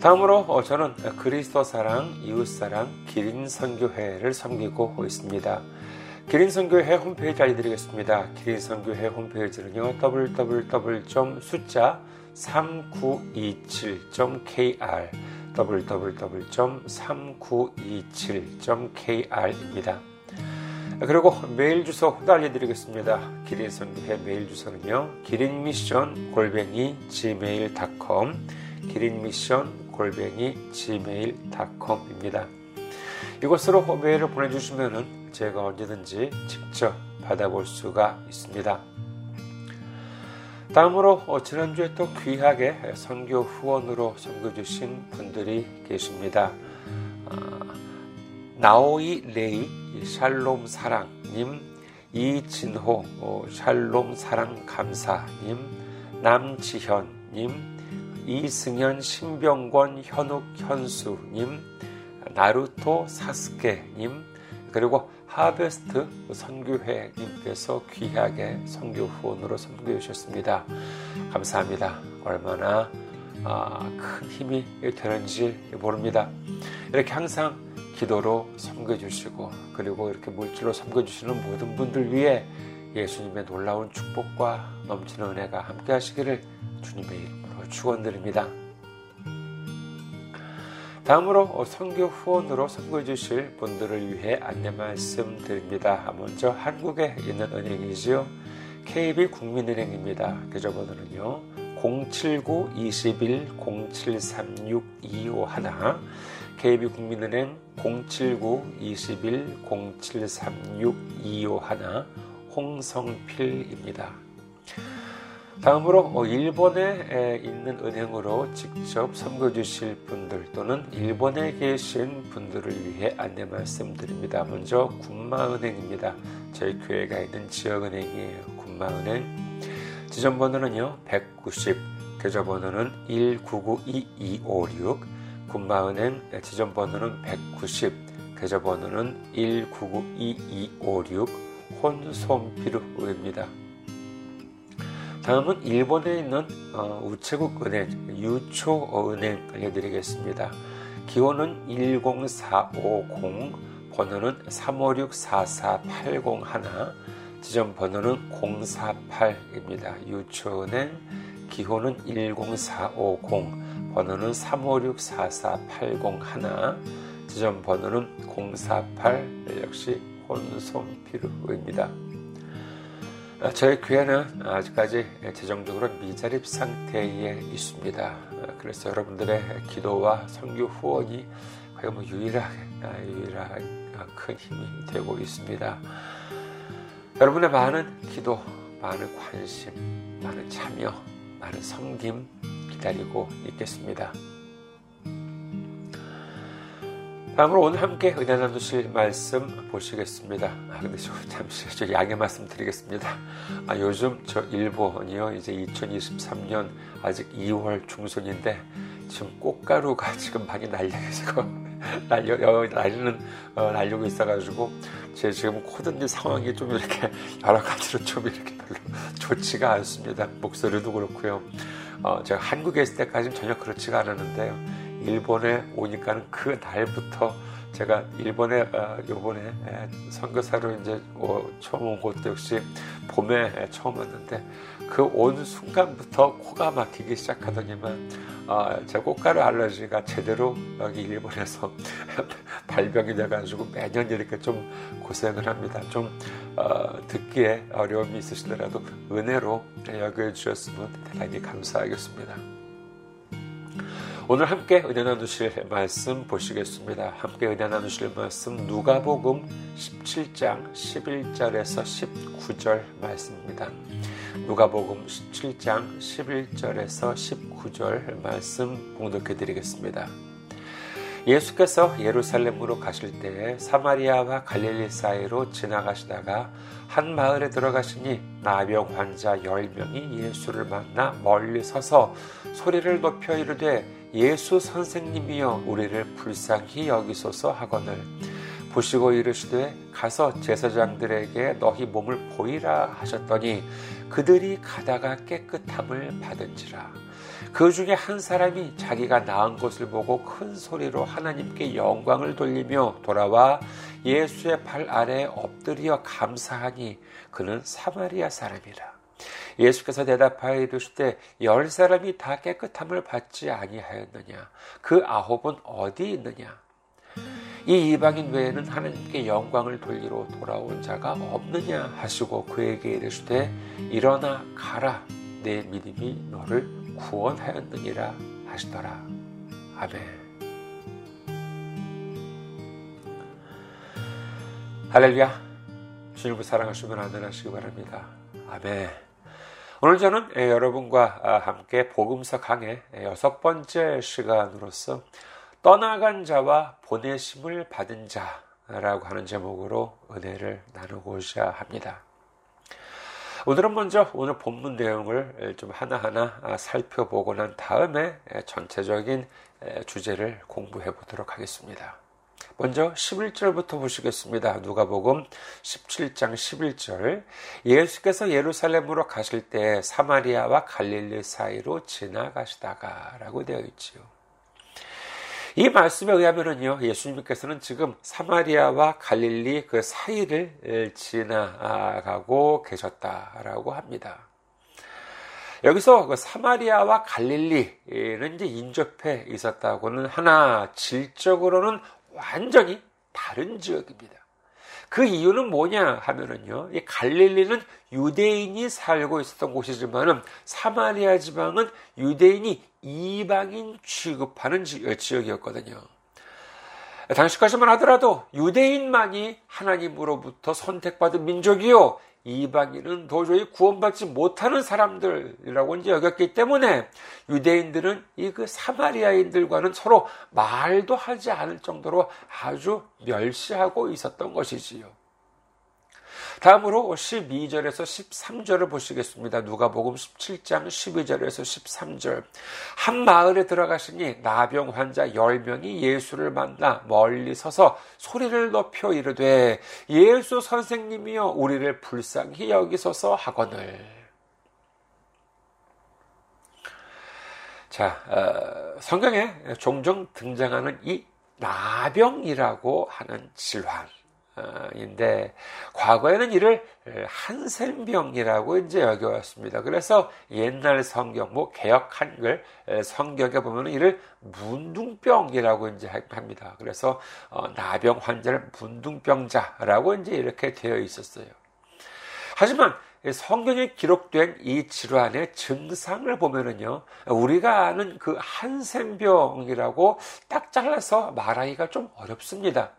다음으로 저는 그리스도 사랑, 이웃 사랑, 기린 선교회를 섬기고 있습니다. 기린 선교회 홈페이지 알려드리겠습니다. 기린 선교회 홈페이지는요, www. 숫자 3927.kr www.3927.kr입니다. 그리고 메일 주소도 알려드리겠습니다. 기린 선교회 메일 주소는요. 기린 미션 골뱅이 gmail.com 기린 미션 골뱅이 gmail.com입니다. 이곳으로 메일을 보내주시면 제가 언제든지 직접 받아볼 수가 있습니다. 다음으로 지난주에 또 귀하게 선교 후원으로 섬겨주신 분들이 계십니다. 나오이 레이 샬롬 사랑님, 이진호 샬롬 사랑 감사님, 남지현님, 이승현 신병권 현욱 현수님, 나루토 사스케님, 그리고 하베스트 선교회님께서 귀하게 선교 후원으로 섬겨 주셨습니다. 감사합니다. 얼마나 큰 힘이 되는지 모릅니다. 이렇게 항상 기도로 섬겨주시고 그리고 이렇게 물질로 섬겨주시는 모든 분들 위해 예수님의 놀라운 축복과 넘치는 은혜가 함께 하시기를 주님의 이름으로 축원드립니다. 다음으로 선교 후원으로 선거해 주실 분들을 위해 안내 말씀드립니다. 먼저 한국에 있는 은행이지요. KB 국민은행입니다. 계좌번호는요. 079-21-0736-251 KB 국민은행 079-21-0736-251 홍성필입니다. 다음으로 일본에 있는 은행으로 직접 선거 주실 분들 또는 일본에 계신 분들을 위해 안내 말씀드립니다. 먼저 군마은행입니다. 저희 교회가 있는 지역은행이에요. 군마은행. 지점번호는요 190, 계좌번호는 1992256, 군마은행 지점번호는 190, 계좌번호는 1992256, 혼손피르입니다. 다음은 일본에 있는 우체국 은행, 유초 은행 알려드리겠습니다. 기호는 10450, 번호는 356-44801, 지점 번호는 048입니다. 유초은행, 기호는 10450, 번호는 356-44801, 지점 번호는 048, 역시 혼손피르입니다. 저희 교회는 아직까지 재정적으로 미자립 상태에 있습니다. 그래서 여러분들의 기도와 성교 후원이 거의 뭐 유일하게, 유일한 큰 힘이 되고 있습니다. 여러분의 많은 기도, 많은 관심, 많은 참여, 많은 섬김 기다리고 있겠습니다. 다음으로 오늘 함께 은혜 나누실 말씀 보시겠습니다. 아, 근데 저 잠시 저 양해 말씀 드리겠습니다. 아, 요즘 저 일본이요, 이제 2023년 아직 2월 중순인데 지금 꽃가루가 지금 많이 날려서 날려, 날리는, 어, 날리고 있어가지고 제 지금 코든지 상황이 좀 이렇게 여러 가지로 좀 이렇게 별로 좋지가 않습니다. 목소리도 그렇고요. 어, 제가 한국에 있을 때까지는 전혀 그렇지가 않았는데요. 일본에 오니까는 그 날부터 제가 일본에 어, 요번에 선교사로 이제 처음 온 곳도 역시 봄에 처음 왔는데 그 온 순간부터 코가 막히기 시작하더니만 어, 제 꽃가루 알러지가 제대로 여기 일본에서 발병이 돼가지고 매년 이렇게 좀 고생을 합니다. 좀 어, 듣기에 어려움이 있으시더라도 은혜로 여겨 주셨으면 대단히 감사하겠습니다. 오늘 함께 은혜 나누실 말씀 보시겠습니다. 함께 은혜 나누실 말씀 누가복음 17장 11절에서 19절 말씀입니다. 누가복음 17장 11절에서 19절 말씀 봉독해 드리겠습니다. 예수께서 예루살렘으로 가실 때에 사마리아와 갈릴리 사이로 지나가시다가 한 마을에 들어가시니 나병 환자 10명이 예수를 만나 멀리 서서 소리를 높여 이르되 예수 선생님이여 우리를 불쌍히 여기소서 하거늘. 보시고 이르시되 가서 제사장들에게 너희 몸을 보이라 하셨더니 그들이 가다가 깨끗함을 받은지라. 그 중에 한 사람이 자기가 나은 것을 보고 큰 소리로 하나님께 영광을 돌리며 돌아와 예수의 발 아래에 엎드려 감사하니 그는 사마리아 사람이라 예수께서 대답하여 이르시되 열 사람이 다 깨끗함을 받지 아니하였느냐? 그 아홉은 어디 있느냐? 이 이방인 외에는 하나님께 영광을 돌리러 돌아온 자가 없느냐? 하시고 그에게 이르시되 일어나 가라. 내 믿음이 너를 구원하였느니라 하시더라. 아멘. 할렐루야. 주님을 사랑하시면 안전하시기 바랍니다. 아멘 오늘 저는 예, 여러분과 아, 함께 복음서 강의 여섯 번째 시간으로서 떠나간 자와 보내심을 받은 자라고 하는 제목으로 은혜를 나누고자 합니다. 오늘은 먼저 오늘 본문 내용을 좀 하나하나 아, 살펴보고 난 다음에 전체적인 주제를 공부해 보도록 하겠습니다. 먼저 11절부터 보시겠습니다. 누가복음 17장 11절. 예수께서 예루살렘으로 가실 때 사마리아와 갈릴리 사이로 지나가시다가라고 되어 있지요. 이 말씀에 의하면은요, 예수님께서는 지금 사마리아와 갈릴리 그 사이를 지나가고 계셨다라고 합니다. 여기서 그 사마리아와 갈릴리는 이제 인접해 있었다고는 하나 질적으로는 완전히 다른 지역입니다. 그 이유는 뭐냐 하면은요, 이 갈릴리는 유대인이 살고 있었던 곳이지만은 사마리아 지방은 유대인이 이방인 취급하는 지역이었거든요. 당시까지만 하더라도 유대인만이 하나님으로부터 선택받은 민족이요. 이방인은 도저히 구원받지 못하는 사람들이라고 이제 여겼기 때문에 유대인들은 이 그 사마리아인들과는 서로 말도 하지 않을 정도로 아주 멸시하고 있었던 것이지요. 다음으로 12절에서 13절을 보시겠습니다. 누가복음 17장 12절에서 13절. 한 마을에 들어가시니 나병 환자 10명이 예수를 만나 멀리 서서 소리를 높여 이르되 예수 선생님이여 우리를 불쌍히 여기소서 하거늘. 자, 어, 성경에 종종 등장하는 이 나병이라고 하는 질환. 인데 과거에는 이를 한센병이라고 이제 여겨왔습니다. 그래서 옛날 성경, 뭐 개혁 한글 성경에 보면 이를 문둥병이라고 이제 합니다. 그래서 어, 나병 환자를 문둥병자라고 이제 이렇게 되어 있었어요. 하지만 성경에 기록된 이 질환의 증상을 보면은요, 우리가 아는 그 한센병이라고 딱 잘라서 말하기가 좀 어렵습니다.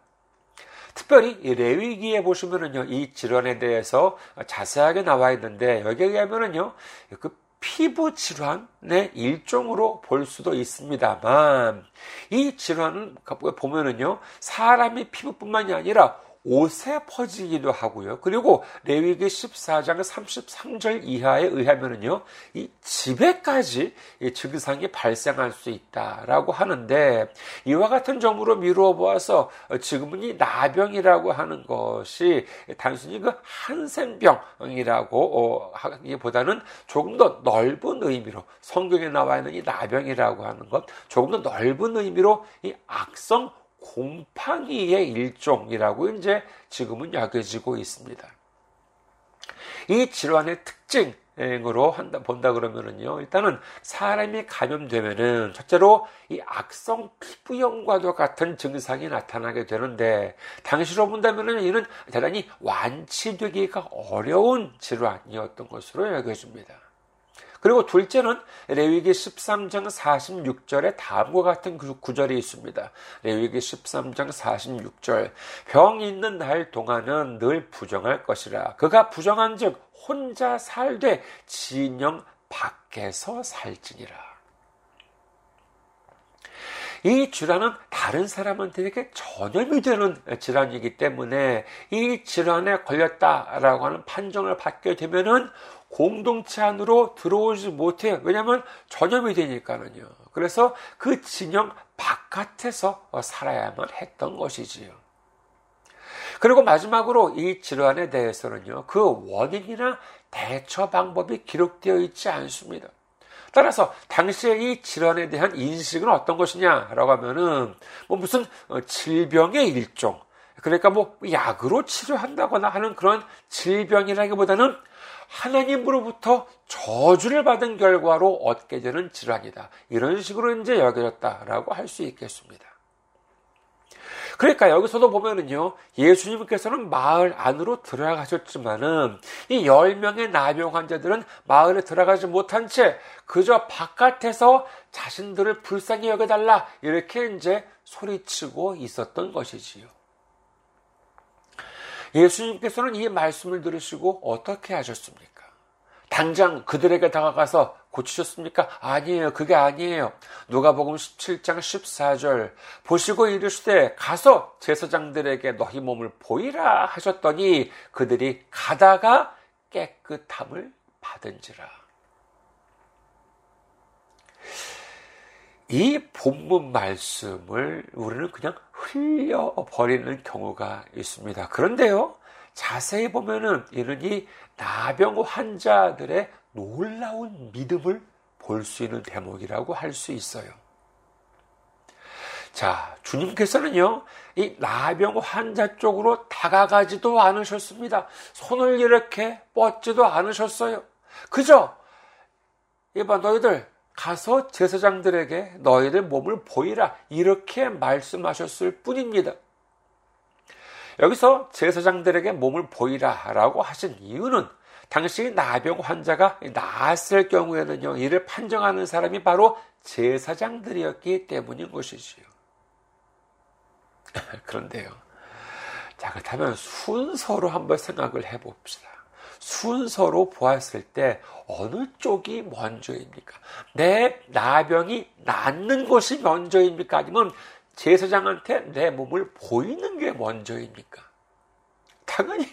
특별히 레위기에 보시면은요, 이 질환에 대해서 자세하게 나와 있는데, 여기에 의하면은요, 그 피부 질환의 일종으로 볼 수도 있습니다만, 이 질환은 보면은요, 사람의 피부뿐만이 아니라 옷에 퍼지기도 하고요. 그리고 레위기 14장 33절 이하에 의하면은요, 이 집에까지 이 증상이 발생할 수 있다라고 하는데 이와 같은 점으로 미루어 보아서 지금은 이 나병이라고 하는 것이 단순히 그 한센병이라고 하기보다는 조금 더 넓은 의미로 성경에 나와 있는 이 나병이라고 하는 것 조금 더 넓은 의미로 이 악성 곰팡이의 일종이라고 이제 지금은 여겨지고 있습니다. 이 질환의 특징, 으로 한다 본다 그러면은요 일단은 사람이 감염되면은 첫째로 이 악성 피부염과도 같은 증상이 나타나게 되는데 당시로 본다면은 이는 대단히 완치되기가 어려운 질환이었던 것으로 여겨집니다. 그리고 둘째는 레위기 13장 46절에 다음과 같은 구절이 있습니다. 레위기 13장 46절 병 있는 날 동안은 늘 부정할 것이라 그가 부정한즉 혼자 살되 진영 밖에서 살지니라. 이 질환은 다른 사람한테게 전염이 되는 질환이기 때문에 이 질환에 걸렸다라고 하는 판정을 받게 되면은 공동체 안으로 들어오지 못해요. 왜냐하면 전염이 되니까는요. 그래서 그 진영 바깥에서 살아야만 했던 것이지요. 그리고 마지막으로 이 질환에 대해서는요, 그 원인이나 대처 방법이 기록되어 있지 않습니다. 따라서 당시에 이 질환에 대한 인식은 어떤 것이냐라고 하면은 뭐 무슨 어, 질병의 일종, 그러니까 뭐 약으로 치료한다거나 하는 그런 질병이라기보다는 하나님으로부터 저주를 받은 결과로 얻게 되는 질환이다. 이런 식으로 이제 여겨졌다라고 할 수 있겠습니다. 그러니까 여기서도 보면은요, 예수님께서는 마을 안으로 들어가셨지만은 이 10명의 나병 환자들은 마을에 들어가지 못한 채 그저 바깥에서 자신들을 불쌍히 여겨달라 이렇게 이제 소리치고 있었던 것이지요. 예수님께서는 이 말씀을 들으시고 어떻게 하셨습니까? 당장 그들에게 다가가서 고치셨습니까? 아니에요. 그게 아니에요. 누가복음 17장 14절 보시고 이르시되 가서 제사장들에게 너희 몸을 보이라 하셨더니 그들이 가다가 깨끗함을 받은지라. 이 본문 말씀을 우리는 그냥 흘려 버리는 경우가 있습니다. 그런데요, 자세히 보면은 이런 이 나병 환자들의 놀라운 믿음을 볼 수 있는 대목이라고 할 수 있어요. 자, 주님께서는요, 이 나병 환자 쪽으로 다가가지도 않으셨습니다. 손을 이렇게 뻗지도 않으셨어요. 그저, 이봐, 너희들, 가서 제사장들에게 너희들 몸을 보이라. 이렇게 말씀하셨을 뿐입니다. 여기서 제사장들에게 몸을 보이라 라고 하신 이유는 당시 나병 환자가 나았을 경우에는요, 이를 판정하는 사람이 바로 제사장들이었기 때문인 것이지요. 그런데요. 자, 그렇다면 순서로 한번 생각을 해 봅시다. 순서로 보았을 때 어느 쪽이 먼저입니까? 내 나병이 낫는 것이 먼저입니까? 아니면 제사장한테 내 몸을 보이는 게 먼저입니까? 당연히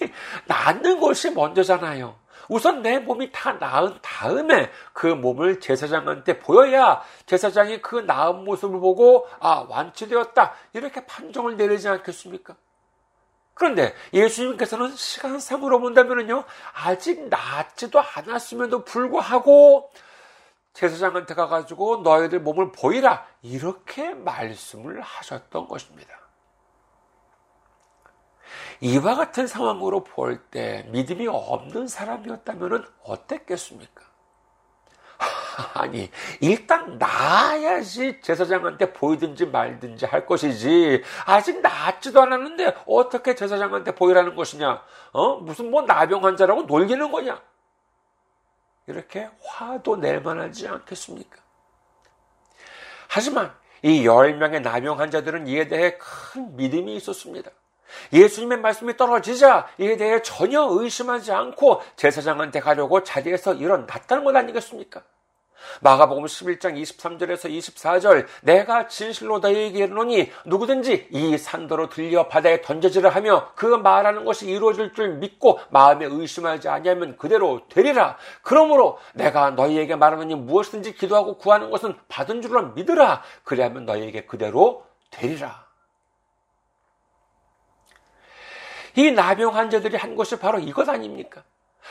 낫는 것이 먼저잖아요. 우선 내 몸이 다 나은 다음에 그 몸을 제사장한테 보여야 제사장이 그 나은 모습을 보고 아 완치되었다 이렇게 판정을 내리지 않겠습니까? 그런데 예수님께서는 시간상으로 본다면요 아직 낫지도 않았음에도 불구하고 제사장한테 가가지고 너희들 몸을 보이라 이렇게 말씀을 하셨던 것입니다. 이와 같은 상황으로 볼 때 믿음이 없는 사람이었다면 어땠겠습니까? 아니, 일단 나아야지 제사장한테 보이든지 말든지 할 것이지. 아직 나았지도 않았는데 어떻게 제사장한테 보이라는 것이냐? 어? 무슨 뭐 나병 환자라고 놀리는 거냐? 이렇게 화도 낼 만하지 않겠습니까? 하지만 이 열명의 나병 환자들은 이에 대해 큰 믿음이 있었습니다. 예수님의 말씀이 떨어지자 이에 대해 전혀 의심하지 않고 제사장한테 가려고 자리에서 일어났다는 것 아니겠습니까? 마가복음 11장 23절에서 24절 내가 진실로 너희에게 이르노니 누구든지 이 산도로 들려 바다에 던져지라 하며 그 말하는 것이 이루어질 줄 믿고 마음에 의심하지 아니하면 그대로 되리라. 그러므로 내가 너희에게 말하노니 무엇이든지 기도하고 구하는 것은 받은 줄로 믿으라. 그리하면 너희에게 그대로 되리라. 이 나병 환자들이 한 것이 바로 이것 아닙니까?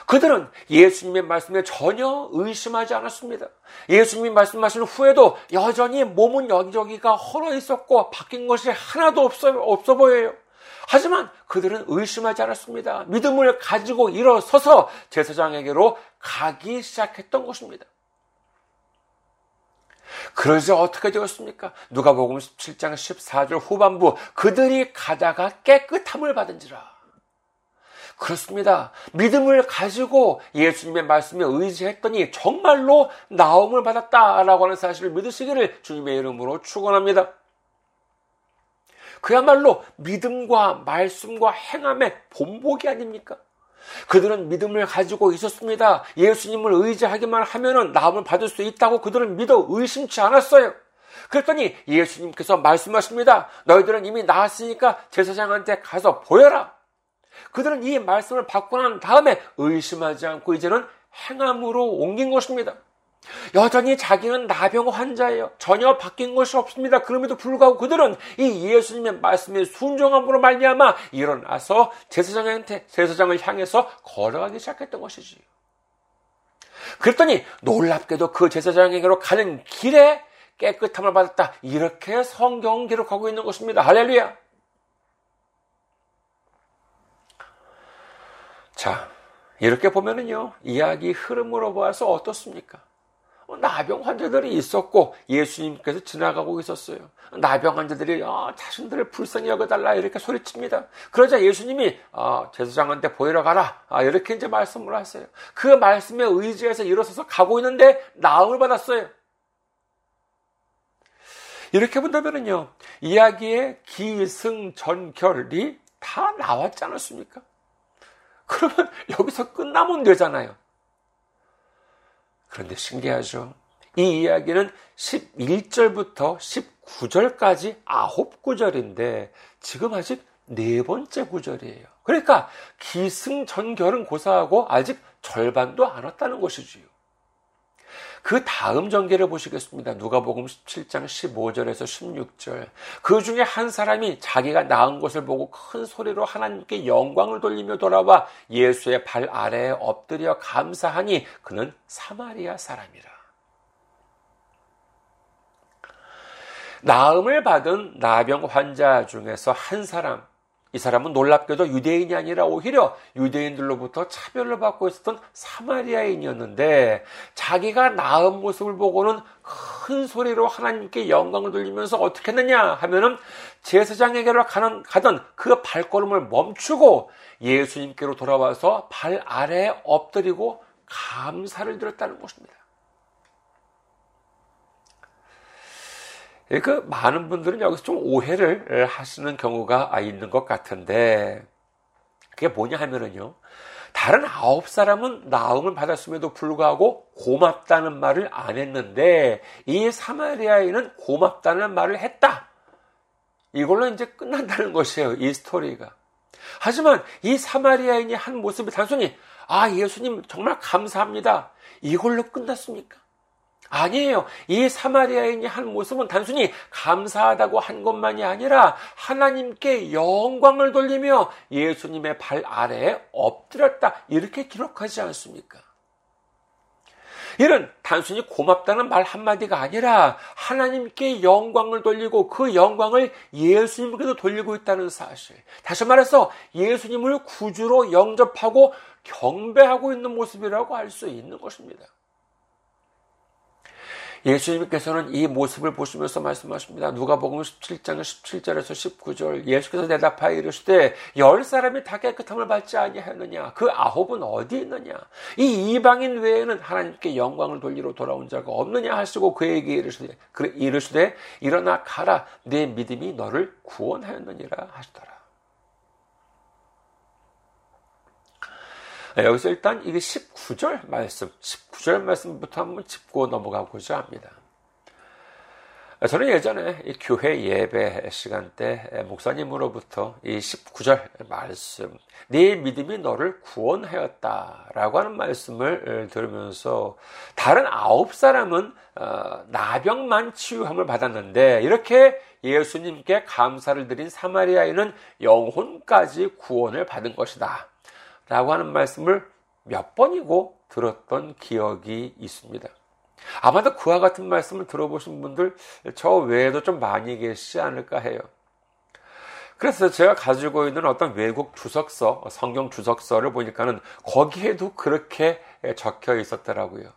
그들은 예수님의 말씀에 전혀 의심하지 않았습니다. 예수님이 말씀하신 후에도 여전히 몸은 여기저기가 헐어 있었고 바뀐 것이 하나도 없어, 없어 보여요. 하지만 그들은 의심하지 않았습니다. 믿음을 가지고 일어서서 제사장에게로 가기 시작했던 것입니다. 그러자 어떻게 되었습니까? 누가복음 17장 14절 후반부 그들이 가다가 깨끗함을 받은지라. 그렇습니다. 믿음을 가지고 예수님의 말씀에 의지했더니 정말로 나음을 받았다라고 하는 사실을 믿으시기를 주님의 이름으로 축원합니다. 그야말로 믿음과 말씀과 행함의 본보기 아닙니까? 그들은 믿음을 가지고 있었습니다. 예수님을 의지하기만 하면은 나음을 받을 수 있다고 그들은 믿어 의심치 않았어요. 그랬더니 예수님께서 말씀하십니다. 너희들은 이미 나았으니까 제사장한테 가서 보여라. 그들은 이 말씀을 받고 난 다음에 의심하지 않고 이제는 행함으로 옮긴 것입니다. 여전히 자기는 나병 환자예요. 전혀 바뀐 것이 없습니다. 그럼에도 불구하고 그들은 이 예수님의 말씀에 순종함으로 말미암아 일어나서 제사장한테 제사장을 향해서 걸어가기 시작했던 것이지. 그랬더니 놀랍게도 그 제사장에게로 가는 길에 깨끗함을 받았다. 이렇게 성경 기록하고 있는 것입니다. 할렐루야. 자, 이렇게 보면은요, 이야기 흐름으로 봐서 어떻습니까? 어, 나병 환자들이 있었고 예수님께서 지나가고 있었어요. 나병 환자들이 아, 자신들을 불쌍히 여겨달라 이렇게 소리칩니다. 그러자 예수님이 아, 제사장한테 보이러 가라 아, 이렇게 이제 말씀을 하세요. 그 말씀에 의지해서 일어서서 가고 있는데 나음을 받았어요. 이렇게 본다면요 이야기의 기승전결이 다 나왔지 않았습니까? 그러면 여기서 끝나면 되잖아요. 그런데 신기하죠. 이 이야기는 11절부터 19절까지 아홉 구절인데 지금 아직 네 번째 구절이에요. 그러니까 기승전결은 고사하고 아직 절반도 안 왔다는 것이지요. 그 다음 전개를 보시겠습니다. 누가복음 17장 15절에서 16절. 그 중에 한 사람이 자기가 낳은 것을 보고 큰 소리로 하나님께 영광을 돌리며 돌아와 예수의 발 아래에 엎드려 감사하니 그는 사마리아 사람이라. 나음을 받은 나병 환자 중에서 한 사람, 이 사람은 놀랍게도 유대인이 아니라 오히려 유대인들로부터 차별을 받고 있었던 사마리아인이었는데 자기가 나은 모습을 보고는 큰 소리로 하나님께 영광을 돌리면서 어떻게 했느냐 하면은 제사장에게로 가는, 가던 그 발걸음을 멈추고 예수님께로 돌아와서 발 아래에 엎드리고 감사를 드렸다는 것입니다. 그 많은 분들은 여기서 좀 오해를 하시는 경우가 있는 것 같은데 그게 뭐냐 하면은요. 다른 아홉 사람은 나음을 받았음에도 불구하고 고맙다는 말을 안 했는데 이 사마리아인은 고맙다는 말을 했다. 이걸로 이제 끝난다는 것이에요. 이 스토리가. 하지만 이 사마리아인이 한 모습이 단순히 아 예수님 정말 감사합니다. 이걸로 끝났습니까? 아니에요. 이 사마리아인이 한 모습은 단순히 감사하다고 한 것만이 아니라 하나님께 영광을 돌리며 예수님의 발 아래에 엎드렸다. 이렇게 기록하지 않습니까? 이는 단순히 고맙다는 말 한마디가 아니라 하나님께 영광을 돌리고 그 영광을 예수님께도 돌리고 있다는 사실. 다시 말해서 예수님을 구주로 영접하고 경배하고 있는 모습이라고 할 수 있는 것입니다. 예수님께서는 이 모습을 보시면서 말씀하십니다. 누가복음 17장 17절에서 19절 예수께서 대답하여 이르시되 열 사람이 다 깨끗함을 받지 아니하느냐 그 아홉은 어디 있느냐 이 이방인 외에는 하나님께 영광을 돌리러 돌아온 자가 없느냐 하시고 그에게 이르시되 이르시되 일어나 가라 내 믿음이 너를 구원하였느니라 하시더라. 여기서 일단 이게 19절 말씀, 19절 말씀부터 한번 짚고 넘어가고자 합니다. 저는 예전에 이 교회 예배 시간 때 목사님으로부터 이 19절 말씀, 네 믿음이 너를 구원하였다 라고 하는 말씀을 들으면서 다른 아홉 사람은 어, 나병만 치유함을 받았는데 이렇게 예수님께 감사를 드린 사마리아인은 영혼까지 구원을 받은 것이다. 라고 하는 말씀을 몇 번이고 들었던 기억이 있습니다. 아마도 그와 같은 말씀을 들어보신 분들 저 외에도 좀 많이 계시지 않을까 해요. 그래서 제가 가지고 있는 어떤 외국 주석서, 성경 주석서를 보니까는 거기에도 그렇게 적혀 있었더라고요.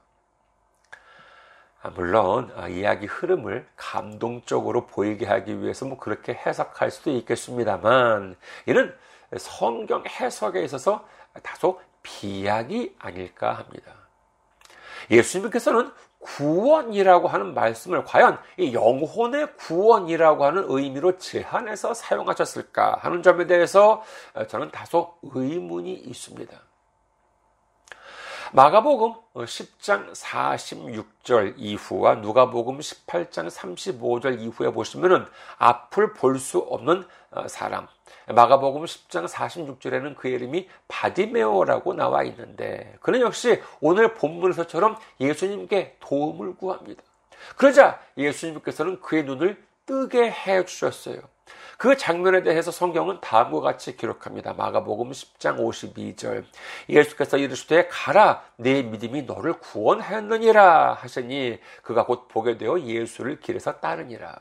아, 물론 아, 이야기 흐름을 감동적으로 보이게 하기 위해서 뭐 그렇게 해석할 수도 있겠습니다만 이는 성경 해석에 있어서 다소 비약이 아닐까 합니다. 예수님께서는 구원이라고 하는 말씀을 과연 이 영혼의 구원이라고 하는 의미로 제한해서 사용하셨을까 하는 점에 대해서 저는 다소 의문이 있습니다. 마가복음 10장 46절 이후와 누가복음 18장 35절 이후에 보시면은 앞을 볼 수 없는 사람, 마가복음 10장 46절에는 그 이름이 바디메오라고 나와 있는데 그는 역시 오늘 본문에서처럼 예수님께 도움을 구합니다. 그러자 예수님께서는 그의 눈을 뜨게 해 주셨어요. 그 장면에 대해서 성경은 다음과 같이 기록합니다. 마가복음 10장 52절. 예수께서 이르시되 가라 내 믿음이 너를 구원하였느니라 하시니 그가 곧 보게 되어 예수를 길에서 따르니라.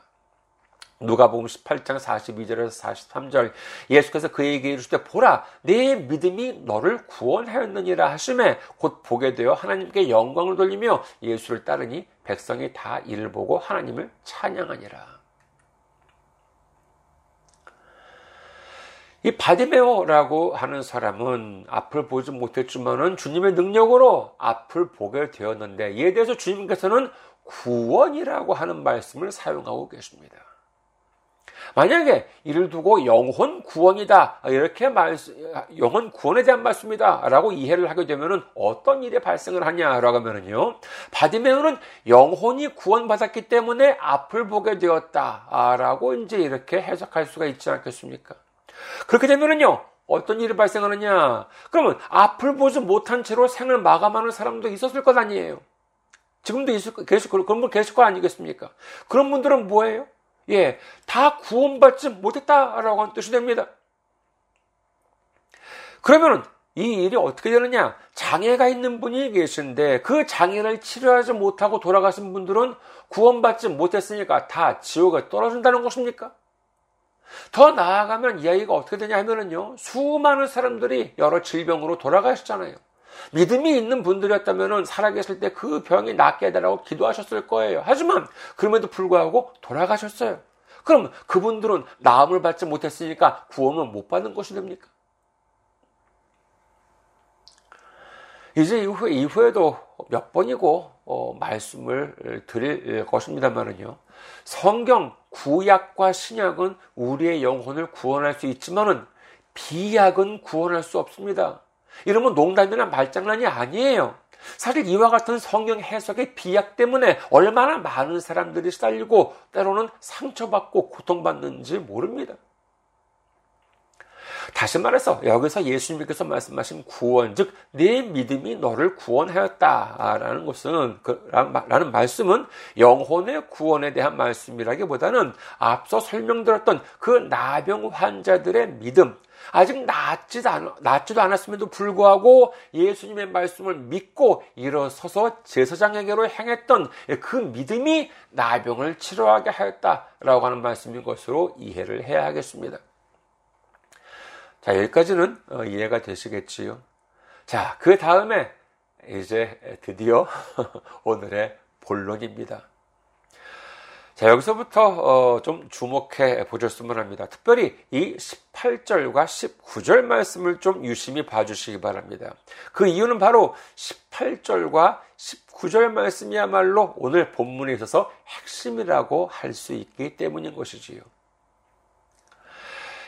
누가복음 18장 42절에서 43절 예수께서 그에게 이르시되 보라 내 믿음이 너를 구원하였느니라 하심에 곧 보게 되어 하나님께 영광을 돌리며 예수를 따르니 백성이 다 이를 보고 하나님을 찬양하니라. 이 바디메오라고 하는 사람은 앞을 보지 못했지만은 주님의 능력으로 앞을 보게 되었는데 이에 대해서 주님께서는 구원이라고 하는 말씀을 사용하고 계십니다. 만약에 이를 두고 영혼 구원이다 이렇게 말 영혼 구원에 대한 말씀이다라고 이해를 하게 되면은 어떤 일이 발생을 하냐라고 하면은요 바디메오는 영혼이 구원받았기 때문에 앞을 보게 되었다라고 이제 이렇게 해석할 수가 있지 않겠습니까? 그렇게 되면은요 어떤 일이 발생하느냐? 그러면 앞을 보지 못한 채로 생을 마감하는 사람도 있었을 것 아니에요. 지금도 있을, 계실, 그런 분 계실 거 아니겠습니까? 그런 분들은 뭐예요? 예, 다 구원받지 못했다라고 하는 뜻이 됩니다. 그러면은 이 일이 어떻게 되느냐? 장애가 있는 분이 계신데 그 장애를 치료하지 못하고 돌아가신 분들은 구원받지 못했으니까 다 지옥에 떨어진다는 것입니까? 더 나아가면 이야기가 어떻게 되냐 하면은요, 수많은 사람들이 여러 질병으로 돌아가셨잖아요. 믿음이 있는 분들이었다면 살아계실 때 그 병이 낫게 해달라고 기도하셨을 거예요. 하지만 그럼에도 불구하고 돌아가셨어요. 그럼 그분들은 나음을 받지 못했으니까 구원을 못 받는 것이 됩니까? 이제 이후, 이후에도 몇 번이고 어, 말씀을 드릴 것입니다만은요. 성경 구약과 신약은 우리의 영혼을 구원할 수 있지만은 비약은 구원할 수 없습니다. 이러면 농담이나 말장난이 아니에요. 사실 이와 같은 성경 해석의 비약 때문에 얼마나 많은 사람들이 시달리고 때로는 상처받고 고통받는지 모릅니다. 다시 말해서 여기서 예수님께서 말씀하신 구원, 즉 내 믿음이 너를 구원하였다라는 것은 그, 라는 말씀은 영혼의 구원에 대한 말씀이라기보다는 앞서 설명드렸던 그 나병 환자들의 믿음, 아직 낫지도, 않, 낫지도 않았음에도 불구하고 예수님의 말씀을 믿고 일어서서 제사장에게로 행했던 그 믿음이 나병을 치료하게 하였다라고 하는 말씀인 것으로 이해를 해야 하겠습니다. 자, 여기까지는 어, 이해가 되시겠지요. 자, 그 다음에 이제 드디어 오늘의 본론입니다. 자, 여기서부터 어, 좀 주목해 보셨으면 합니다. 특별히 이 18절과 19절 말씀을 좀 유심히 봐주시기 바랍니다. 그 이유는 바로 18절과 19절 말씀이야말로 오늘 본문에 있어서 핵심이라고 할 수 있기 때문인 것이지요.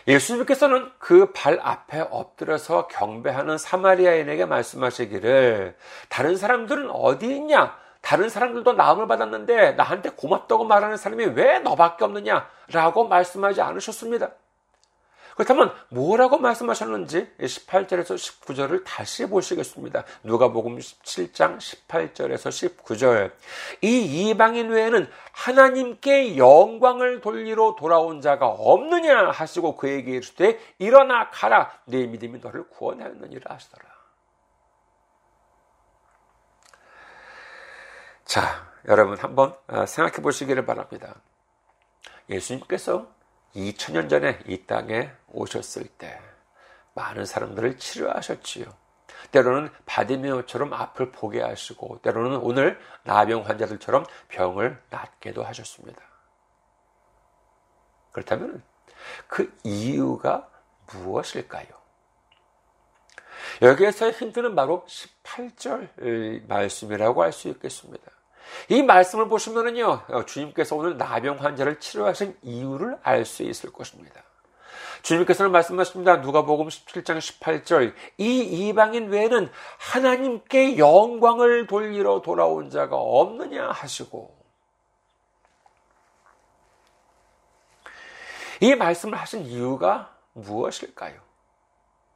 예수님께서는 그 발 앞에 엎드려서 경배하는 사마리아인에게 말씀하시기를 다른 사람들은 어디 있냐? 다른 사람들도 나음을 받았는데 나한테 고맙다고 말하는 사람이 왜 너밖에 없느냐 라고 말씀하지 않으셨습니다. 그렇다면 뭐라고 말씀하셨는지 18절에서 19절을 다시 보시겠습니다. 누가복음 17장 18절에서 19절. 이 이방인 외에는 하나님께 영광을 돌리러 돌아온 자가 없느냐 하시고 그에게 이르되 일어나 가라 내 믿음이 너를 구원하였느니라 하시더라. 자, 여러분 한번 아, 생각해 보시기를 바랍니다. 예수님께서 2000년 전에 이 땅에 오셨을 때 많은 사람들을 치료하셨지요. 때로는 바디메오처럼 앞을 보게 하시고 때로는 오늘 나병 환자들처럼 병을 낫게도 하셨습니다. 그렇다면 그 이유가 무엇일까요? 여기에서 힌트는 바로 18절 말씀이라고 할 수 있겠습니다. 이 말씀을 보시면은요, 주님께서 오늘 나병 환자를 치료하신 이유를 알 수 있을 것입니다. 주님께서는 말씀하십니다. 누가복음 17장 18절. 이 이방인 외에는 하나님께 영광을 돌리러 돌아온 자가 없느냐 하시고 이 말씀을 하신 이유가 무엇일까요?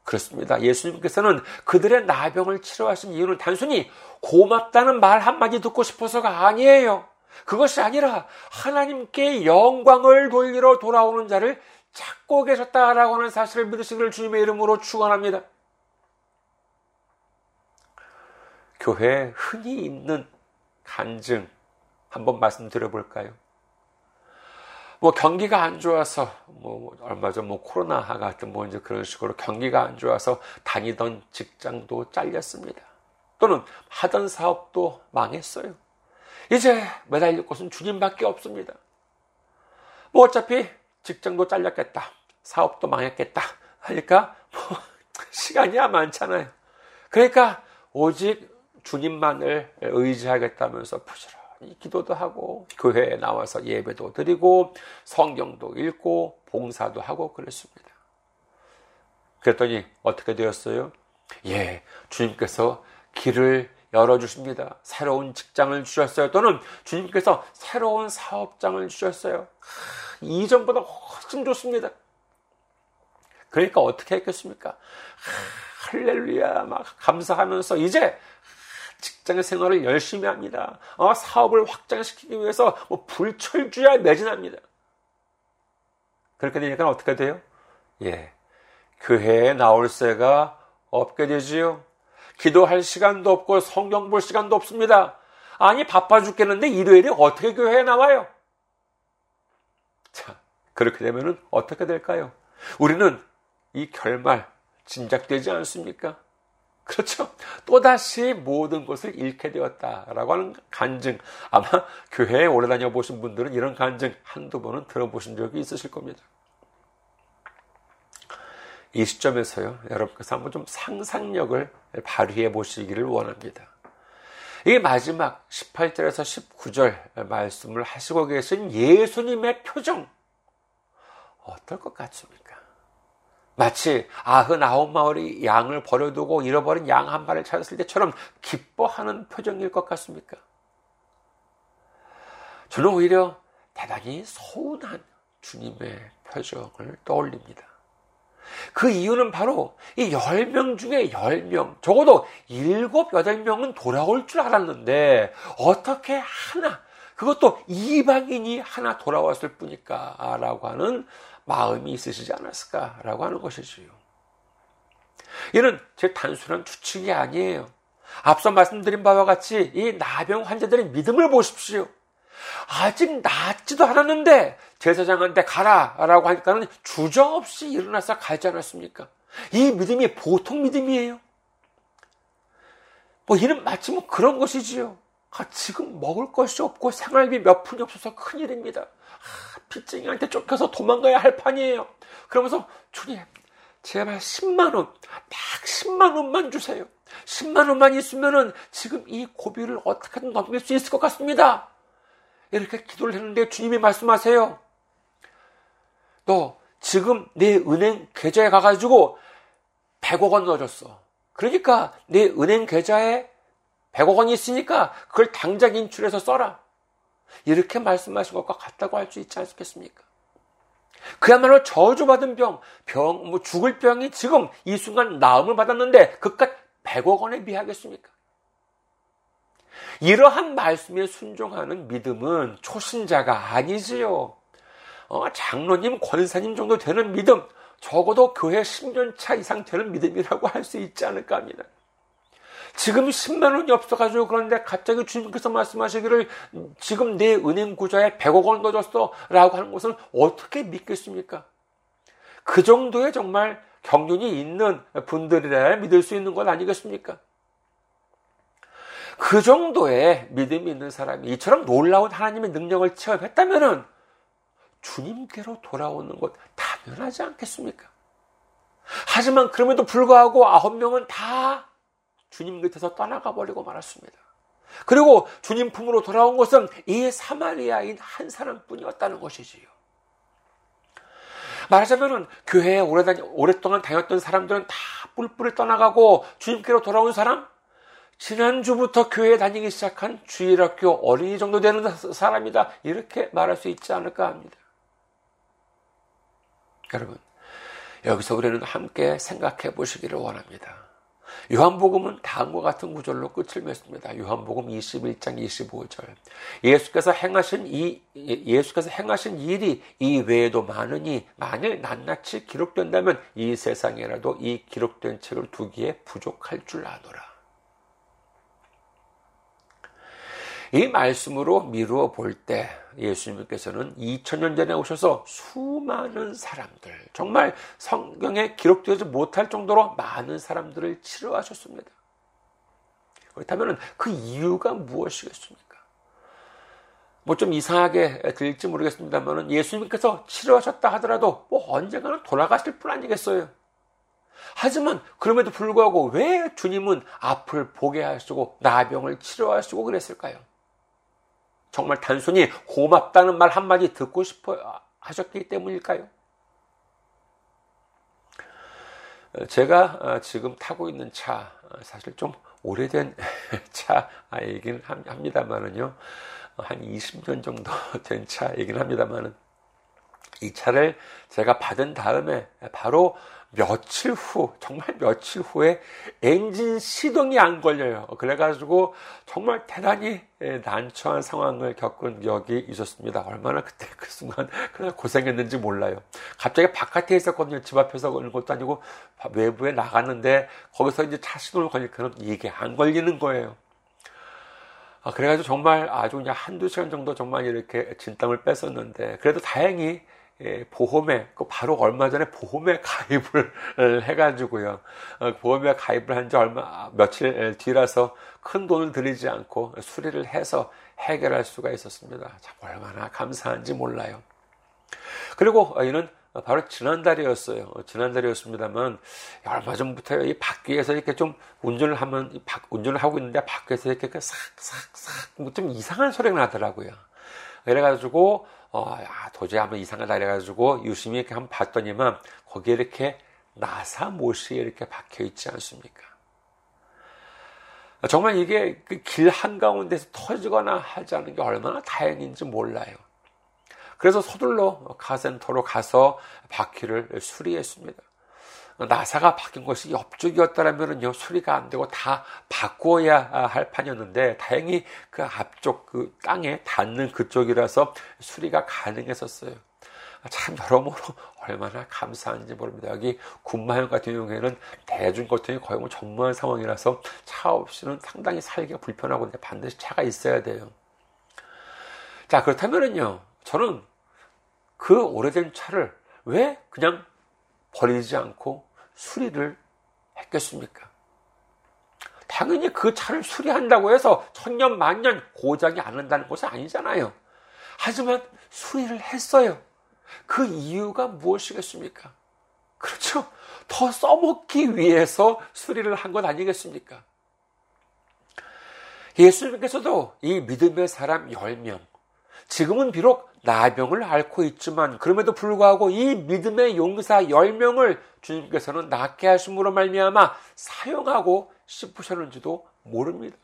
그렇습니다. 예수님께서는 그들의 나병을 치료하신 이유는 단순히 고맙다는 말 한마디 듣고 싶어서가 아니에요. 그것이 아니라 하나님께 영광을 돌리러 돌아오는 자를 찾고 계셨다라고 하는 사실을 믿으시기를 주님의 이름으로 축원합니다. 교회에 흔히 있는 간증 한번 말씀드려 볼까요? 뭐 경기가 안 좋아서 뭐 얼마 전 뭐 코로나 같은 뭐 이제 그런 식으로 경기가 안 좋아서 다니던 직장도 잘렸습니다. 또는 하던 사업도 망했어요. 이제 매달릴 곳은 주님밖에 없습니다. 뭐 어차피 직장도 잘렸겠다. 사업도 망했겠다. 하니까 뭐 시간이야 많잖아요. 그러니까 오직 주님만을 의지하겠다면서 부지런히 기도도 하고 교회에 나와서 예배도 드리고 성경도 읽고 봉사도 하고 그랬습니다. 그랬더니 어떻게 되었어요? 예, 주님께서 길을 열어주십니다. 새로운 직장을 주셨어요. 또는 주님께서 새로운 사업장을 주셨어요. 이전보다 훨씬 좋습니다. 그러니까 어떻게 했겠습니까? 할렐루야, 막 감사하면서 이제 직장 생활을 열심히 합니다. 어, 사업을 확장시키기 위해서 뭐 불철주야 매진합니다. 그렇게 되니까 어떻게 돼요? 예. 교회에 나올 새가 없게 되지요. 기도할 시간도 없고 성경 볼 시간도 없습니다. 아니, 바빠 죽겠는데 일요일에 어떻게 교회에 나와요? 자, 그렇게 되면 어떻게 될까요? 우리는 이 결말 짐작되지 않습니까? 그렇죠. 또다시 모든 것을 잃게 되었다라고 하는 간증. 아마 교회에 오래 다녀보신 분들은 이런 간증 한두 번은 들어보신 적이 있으실 겁니다. 이 시점에서요, 여러분께서 한번 좀 상상력을 발휘해 보시기를 원합니다. 이 마지막 18절에서 19절 말씀을 하시고 계신 예수님의 표정, 어떨 것 같습니까? 마치 아흔아홉 마을이 양을 버려두고 잃어버린 양 한 마리를 찾았을 때처럼 기뻐하는 표정일 것 같습니까? 저는 오히려 대단히 서운한 주님의 표정을 떠올립니다. 그 이유는 바로 이 10명 중에 10명, 적어도 7, 8명은 돌아올 줄 알았는데 어떻게 하나, 그것도 이방인이 하나 돌아왔을 뿐일까? 라고 하는 마음이 있으시지 않았을까라고 하는 것이지요. 이는 제 단순한 추측이 아니에요. 앞서 말씀드린 바와 같이 이 나병 환자들의 믿음을 보십시오. 아직 낫지도 않았는데 제사장한테 가라라고 하니까는 주저없이 일어나서 가지 않았습니까? 이 믿음이 보통 믿음이에요. 뭐 이는 마치 뭐 그런 것이지요. 아, 지금 먹을 것이 없고 생활비 몇 푼이 없어서 큰일입니다. 아, 빚쟁이한테 쫓겨서 도망가야 할 판이에요. 그러면서 주님 제발 10만 원, 딱 10만 원만 주세요. 10만 원만 있으면은 지금 이 고비를 어떻게든 넘길 수 있을 것 같습니다. 이렇게 기도를 했는데 주님이 말씀하세요. 너 지금 내 은행 계좌에 가가지고 100억 원 넣어줬어. 그러니까 내 은행 계좌에 100억 원이 있으니까 그걸 당장 인출해서 써라. 이렇게 말씀하신 것과 같다고 할 수 있지 않겠습니까? 그야말로 저주받은 병, 병, 뭐 죽을 병이 지금 이 순간 나음을 받았는데 그깟 100억 원에 비하겠습니까? 이러한 말씀에 순종하는 믿음은 초신자가 아니지요. 어, 장로님, 권사님 정도 되는 믿음, 적어도 교회 10년 차 이상 되는 믿음이라고 할 수 있지 않을까 합니다. 지금 10만 원이 없어가지고 그런데 갑자기 주님께서 말씀하시기를 지금 내 은행 구좌에 100억 원 넣어줬어 라고 하는 것을 어떻게 믿겠습니까? 그 정도의 정말 경륜이 있는 분들이라 믿을 수 있는 것 아니겠습니까? 그 정도의 믿음이 있는 사람이 이처럼 놀라운 하나님의 능력을 체험했다면 주님께로 돌아오는 것 당연하지 않겠습니까? 하지만 그럼에도 불구하고 아홉 명은 다 주님 곁에서 떠나가 버리고 말았습니다. 그리고 주님 품으로 돌아온 것은 이 사마리아인 한 사람뿐이었다는 것이지요. 말하자면 교회에 오랫동안 다녔던 사람들은 다 뿔뿔이 떠나가고 주님께로 돌아온 사람, 지난주부터 교회에 다니기 시작한 주일학교 어린이 정도 되는 사람이다. 이렇게 말할 수 있지 않을까 합니다. 여러분, 여기서 우리는 함께 생각해 보시기를 원합니다. 요한복음은 다음과 같은 구절로 끝을 맺습니다. 요한복음 21장 25절. 예수께서 행하신 이 예수께서 행하신 일이 이 외에도 많으니 만일 낱낱이 기록된다면 이 세상에라도 이 기록된 책을 두기에 부족할 줄 아노라. 이 말씀으로 미루어 볼 때 예수님께서는 2000년 전에 오셔서 수많은 사람들, 정말 성경에 기록되지 못할 정도로 많은 사람들을 치료하셨습니다. 그렇다면 그 이유가 무엇이겠습니까? 뭐 좀 이상하게 들릴지 모르겠습니다만 예수님께서 치료하셨다 하더라도 뭐 언젠가는 돌아가실 분 아니겠어요? 하지만 그럼에도 불구하고 왜 주님은 앞을 보게 하시고 나병을 치료하시고 그랬을까요? 정말 단순히 고맙다는 말 한마디 듣고 싶어 하셨기 때문일까요? 제가 지금 타고 있는 차, 사실 좀 오래된 차이긴 합니다만은요, 한 20년 정도 된 차이긴 합니다만은, 이 차를 제가 받은 다음에 바로 며칠 후, 정말 며칠 후에 엔진 시동이 안 걸려요. 그래가지고 정말 대단히 난처한 상황을 겪은 기억이 있었습니다. 얼마나 그때 그 순간 그냥 고생했는지 몰라요. 갑자기 바깥에 있었거든요. 집 앞에서 그런 것도 아니고 외부에 나갔는데 거기서 이제 차 시동을 걸리니까 이게 안 걸리는 거예요. 아, 그래가지고 정말 아주 그냥 한두 시간 정도 정말 이렇게 진땀을 뺐었는데 그래도 다행히 예, 보험에 그 바로 얼마 전에 보험에 가입을 해가지고요. 어, 보험에 가입을 한 지 얼마 며칠 뒤라서 큰 돈을 들이지 않고 수리를 해서 해결할 수가 있었습니다. 참 얼마나 감사한지 몰라요. 그리고 이는 바로 지난달이었어요. 지난달이었습니다만 얼마 전부터 이 밖에서 이렇게 좀 운전을 하면 운전을 하고 있는데 밖에서 이렇게 싹싹싹 그좀 이상한 소리가 나더라고요. 그래가지고 어, 야, 도저히 한번 이상하다 이래가지고 유심히 이렇게 한번 봤더니만 거기에 이렇게 나사 못이 이렇게 박혀 있지 않습니까? 정말 이게 그 길 한가운데서 터지거나 하지 않은 게 얼마나 다행인지 몰라요. 그래서 서둘러 카센터로 가서 바퀴를 수리했습니다. 나사가 바뀐 것이 옆쪽이었다면요 수리가 안 되고 다 바꿔야 할 판이었는데 다행히 그 앞쪽 그 땅에 닿는 그쪽이라서 수리가 가능했었어요. 참 여러모로 얼마나 감사한지 모릅니다. 여기 군마현 같은 경우에는 대중교통이 거의 뭐 전무한 상황이라서 차 없이는 상당히 살기가 불편하고 반드시 차가 있어야 돼요. 자 그렇다면은요 저는 그 오래된 차를 왜 그냥 버리지 않고 수리를 했겠습니까? 당연히 그 차를 수리한다고 해서 천년 만년 고장이 안 난다는 것은 아니잖아요. 하지만 수리를 했어요. 그 이유가 무엇이겠습니까? 그렇죠. 더 써먹기 위해서 수리를 한 것 아니겠습니까? 예수님께서도 이 믿음의 사람 10명, 지금은 비록 나병을 앓고 있지만 그럼에도 불구하고 이 믿음의 용사 10명을 주님께서는 낫게 하심으로 말미암아 사용하고 싶으셨는지도 모릅니다.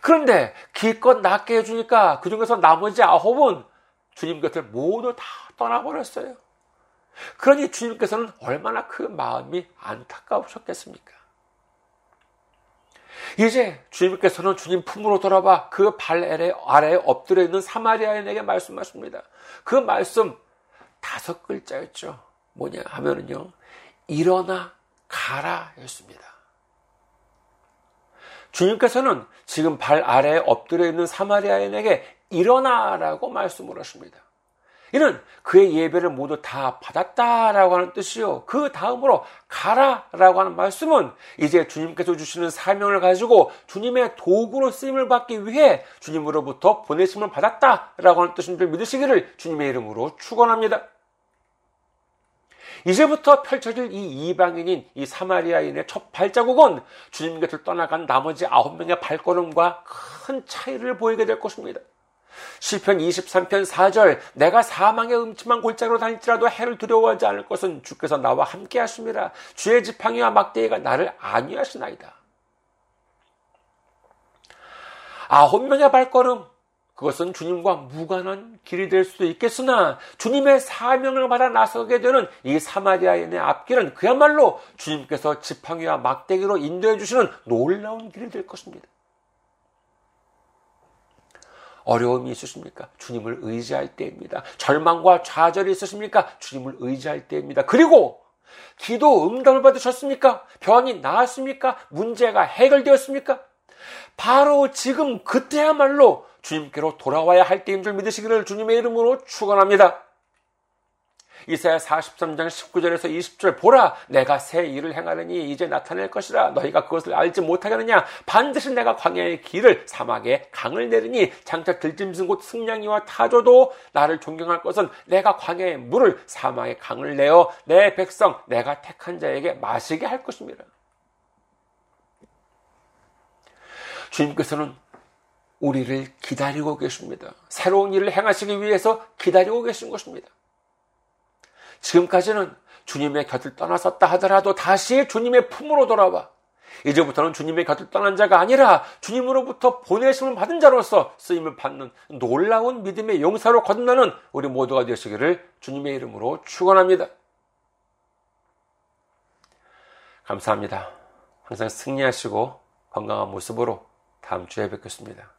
그런데 기껏 낫게 해주니까 그 중에서 나머지 아홉은 주님 곁을 모두 다 떠나버렸어요. 그러니 주님께서는 얼마나 그 마음이 안타까우셨겠습니까? 이제 주님께서는 주님 품으로 돌아와 그 발 아래에 엎드려 있는 사마리아인에게 말씀하십니다. 그 말씀 다섯 글자였죠. 뭐냐 하면은요. 일어나 가라 였습니다. 주님께서는 지금 발 아래에 엎드려 있는 사마리아인에게 일어나라고 말씀을 하십니다. 이는 그의 예배를 모두 다 받았다라고 하는 뜻이요. 그 다음으로 가라라고 하는 말씀은 이제 주님께서 주시는 사명을 가지고 주님의 도구로 쓰임을 받기 위해 주님으로부터 보내심을 받았다라고 하는 뜻인 줄 믿으시기를 주님의 이름으로 축원합니다. 이제부터 펼쳐질 이 이방인인 이 사마리아인의 첫 발자국은 주님 곁을 떠나간 나머지 아홉 명의 발걸음과 큰 차이를 보이게 될 것입니다. 시편 23편 4절 내가 사망의 음침한 골짜기로 다닐지라도 해를 두려워하지 않을 것은 주께서 나와 함께 하심이라 주의 지팡이와 막대기가 나를 안위하시나이다. 아홉 명의 발걸음 그것은 주님과 무관한 길이 될 수도 있겠으나 주님의 사명을 받아 나서게 되는 이 사마리아인의 앞길은 그야말로 주님께서 지팡이와 막대기로 인도해 주시는 놀라운 길이 될 것입니다. 어려움이 있으십니까? 주님을 의지할 때입니다. 절망과 좌절이 있으십니까? 주님을 의지할 때입니다. 그리고 기도 응답을 받으셨습니까? 병이 나았습니까? 문제가 해결되었습니까? 바로 지금 그때야말로 주님께로 돌아와야 할 때인 줄 믿으시기를 주님의 이름으로 축원합니다. 이사야 43장 19절에서 20절 보라 내가 새 일을 행하느니 이제 나타낼 것이라 너희가 그것을 알지 못하겠느냐 반드시 내가 광야의 길을 사막에 강을 내리니 장차 들짐승 곧 승냥이와 타조도 나를 존경할 것은 내가 광야의 물을 사막에 강을 내어 내 백성 내가 택한 자에게 마시게 할 것입니다. 주님께서는 우리를 기다리고 계십니다. 새로운 일을 행하시기 위해서 기다리고 계신 것입니다. 지금까지는 주님의 곁을 떠나섰다 하더라도 다시 주님의 품으로 돌아와 이제부터는 주님의 곁을 떠난 자가 아니라 주님으로부터 보내심을 받은 자로서 쓰임을 받는 놀라운 믿음의 용사로 거듭나는 우리 모두가 되시기를 주님의 이름으로 축원합니다. 감사합니다. 항상 승리하시고 건강한 모습으로 다음 주에 뵙겠습니다.